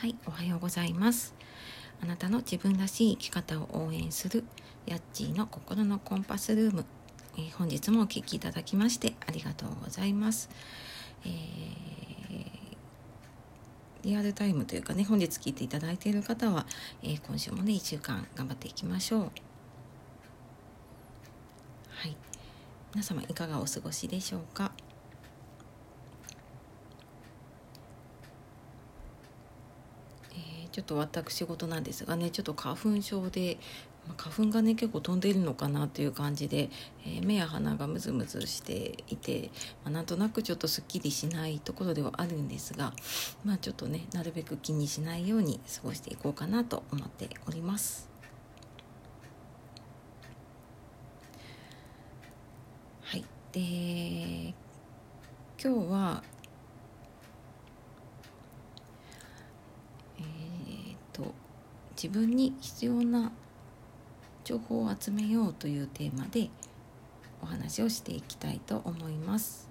はい、おはようございます。あなたの自分らしい生き方を応援するヤッチーの心のコンパスルーム。えー本日もお聞きいただきましてありがとうございます。えーリアルタイムというかね、本日聞いていただいている方は、えー今週もね、1週間頑張っていきましょう。はい。皆様いかがお過ごしでしょうか？えーちょっと私事なんですがねちょっと花粉症で、花粉がね結構飛んでいるのかなという感じで、えー目や鼻がムズムズしていて、まあなんとなくちょっとすっきりしないところではあるんですがまあちょっとねなるべく気にしないように過ごしていこうかなと思っております。はいで今日はえーと自分に必要な情報を集めようというテーマでお話をしていきたいと思います。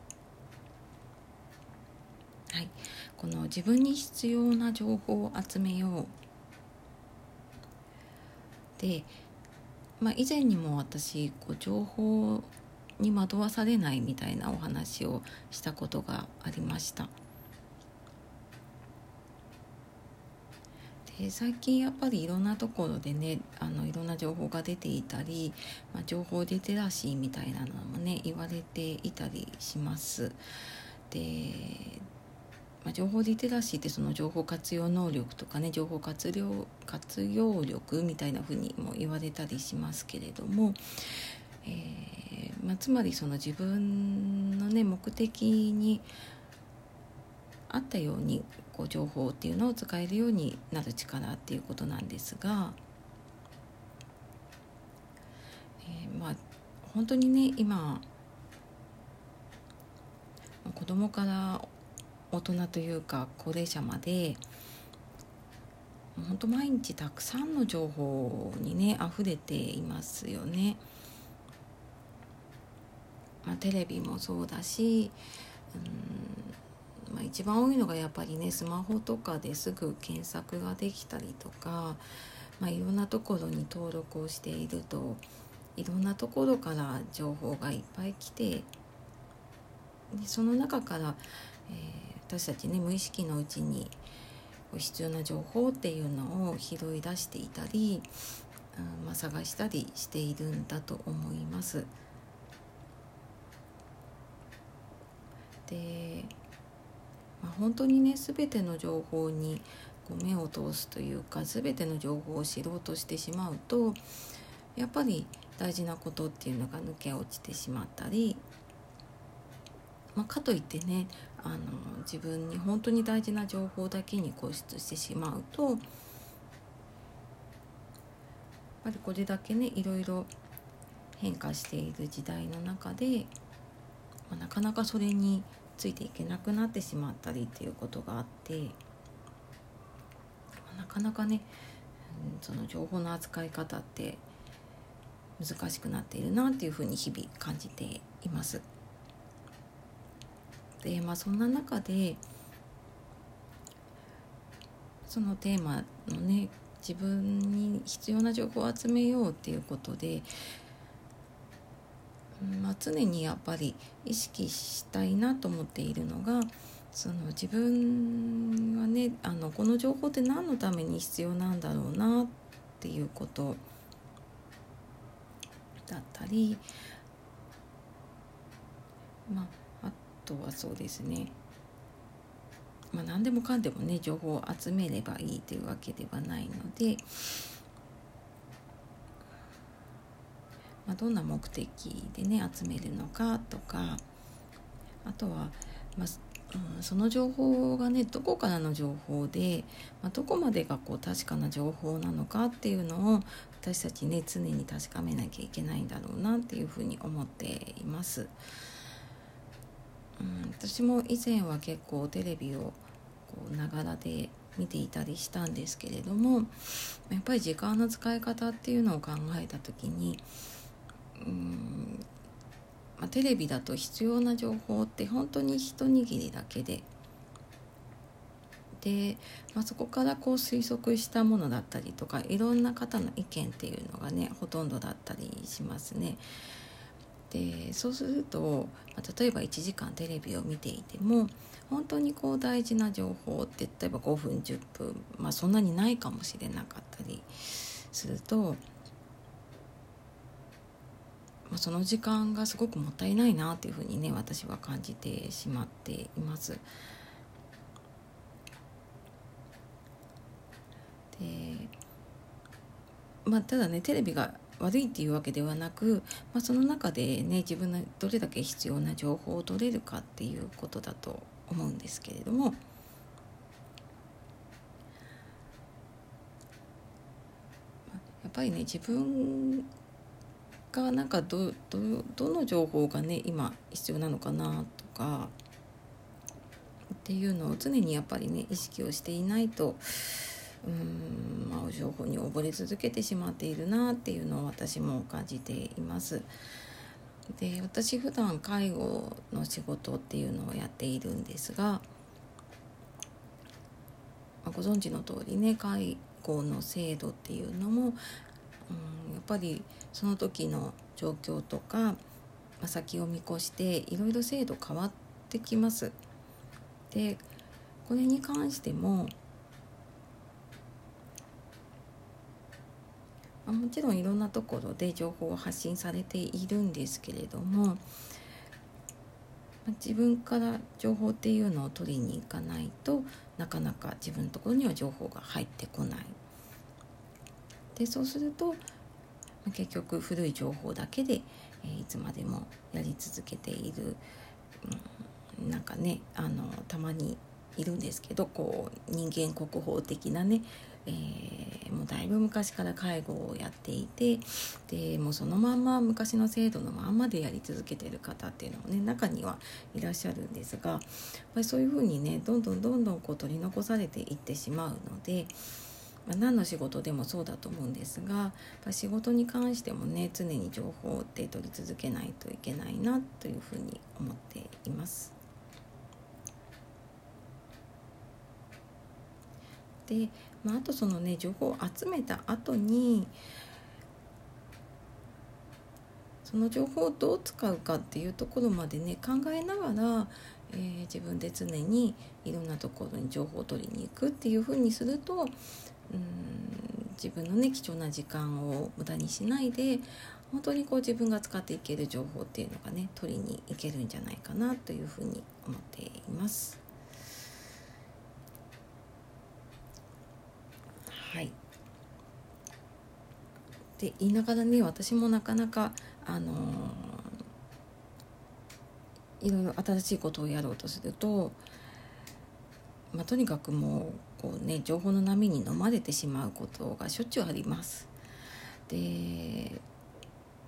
はい、この自分に必要な情報を集めようで、まあ、以前にも私こう情報に惑わされないみたいなお話をしたことがありました。で最近やっぱりいろんなところでねあのいろんな情報が出ていたり、まあ、情報リテラシーみたいなのもね言われていたりします。で、まあ、情報リテラシーってその情報活用能力とかね情報活用活用力みたいな風にも言われたりしますけれども、えーまあ、つまりその自分のね目的にあったようにこう情報っていうのを使えるようになる力っていうことなんですが、えーまあ本当にね今子供から大人というか高齢者まで本当毎日たくさんの情報にね溢れていますよね。まあ、テレビもそうだし、うんまあ、一番多いのがやっぱりねスマホとかですぐ検索ができたりとか、まあ、いろんなところに登録をしているといろんなところから情報がいっぱい来てでその中から、えー私たちね無意識のうちに必要な情報っていうのを拾い出していたり、うんまあ、探したりしているんだと思います。で、まあ、本当にね全ての情報にこう目を通すというか全ての情報を知ろうとしてしまうとやっぱり大事なことっていうのが抜け落ちてしまったり、まあ、かといってねあの自分に本当に大事な情報だけに固執してしまうとやっぱりこれだけねいろいろ変化している時代の中で、まあ、なかなかそれについていけなくなってしまったりっていうことがあって、なかなかね、その情報の扱い方って難しくなっているなっていうふうに日々感じています。でまあそんな中でそのテーマのね自分に必要な情報を集めようっていうことで、まあ、常にやっぱり意識したいなと思っているのがその自分はねあのこの情報って何のために必要なんだろうなっていうことだったりまああとはそうですね。まあ何でもかんでもね情報を集めればいいというわけではないので、まあ、どんな目的でね集めるのかとかあとは、まあうん、その情報がねどこからの情報で、まあ、どこまでがこう確かな情報なのかっていうのを私たちね常に確かめなきゃいけないんだろうなっていうふうに思っています。うん、私も以前は結構テレビをこうながらで見ていたりしたんですけれどもやっぱり時間の使い方っていうのを考えた時にうん、まあ、テレビだと必要な情報って本当に一握りだけでで、まあ、そこからこう推測したものだったりとかいろんな方の意見っていうのがねほとんどだったりしますね。でそうすると、まあ、例えば1時間テレビを見ていても本当にこう大事な情報って例えば5分10分、まあ、そんなにないかもしれなかったりすると、その時間がすごくもったいないなっていうふうにね私は感じてしまっています。でまあ、ただねテレビが悪いっていうわけではなく、まあ、その中でね自分のどれだけ必要な情報を取れるかっていうことだと思うんですけれども。やっぱりね自分がなんかどどどの情報がね今必要なのかなとかっていうのを常にやっぱりね意識をしていないとうんまあ、情報に溺れ続けてしまっているなっていうのを私も感じています。で私普段介護の仕事っていうのをやっているんですが、まあ、ご存知の通りね介護の制度っていうのも、うん、やっぱりその時の状況とか、まあ、先を見越していろいろ制度変わってきます。でこれに関してもあ、もちろんいろんなところで情報を発信されているんですけれども、自分から情報っていうのを取りに行かないとなかなか自分のところには情報が入ってこない。でそうすると、結局古い情報だけで、え、いつまでもやり続けている、うん、なんかねあのたまにいるんですけどこう人間国宝的なねえー、もうだいぶ昔から介護をやっていてでもうそのまんま昔の制度のまんまでやり続けてる方っていうのもね中にはいらっしゃるんですがやっぱりそういうふうにねどんどんどんどんこう取り残されていってしまうので。まあ、何の仕事でもそうだと思うんですが仕事に関してもね常に情報って取り続けないといけないなというふうに思っています。で、まあ、あとそのね情報を集めた後にその情報をどう使うかっていうところまでね考えながら、えー、自分で常にいろんなところに情報を取りに行くっていうふうにするとうん自分のね貴重な時間を無駄にしないで本当にこう自分が使っていける情報っていうのがね取りに行けるんじゃないかなというふうに思っています。はいって言いながらね私もなかなかあのー、いろいろ新しいことをやろうとすると、まあ、とにかくもうこう、ね、情報の波に飲まれてしまうことがしょっちゅうあります。で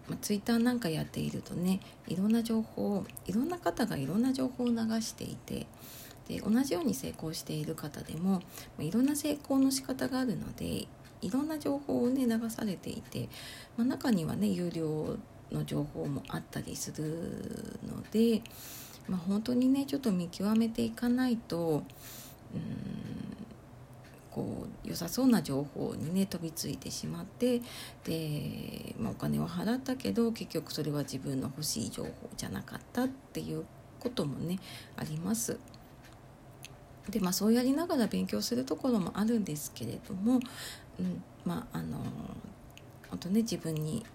まあ、ツイッターなんかやっているとねいろんな情報いろんな方がいろんな情報を流していてで同じように成功している方でもまいろんな成功の仕方があるのでいろんな情報をね流されていて、まあ、中にはね有料の情報もあったりするので、まあ、本当にねちょっと見極めていかないとうんこう良さそうな情報にね飛びついてしまってで、まあ、お金を払ったけど結局それは自分の欲しい情報じゃなかったっていうこともねあります。でまあそうやりながら勉強するところもあるんですけれども、うん、まああの本当ね自分に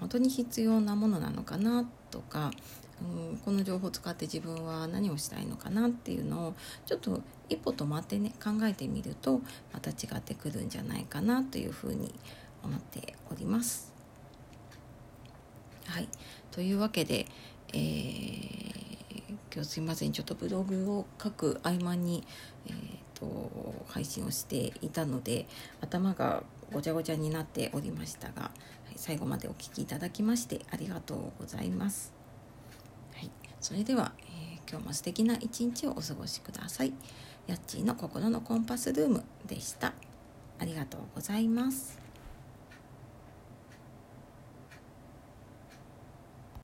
本当に必要なものなのかなとか、うん、この情報を使って自分は何をしたいのかなっていうのをちょっと一歩止まってね考えてみるとまた違ってくるんじゃないかなというふうに思っております。はいというわけで、えー今日すいませんちょっとブログを書く合間に、えーと、配信をしていたので頭がごちゃごちゃになっておりましたが、はい、最後までお聴きいただきましてありがとうございます。はい、それでは、えー、今日も素敵な一日をお過ごしください。やっちーの心のコンパスルームでした。ありがとうございます。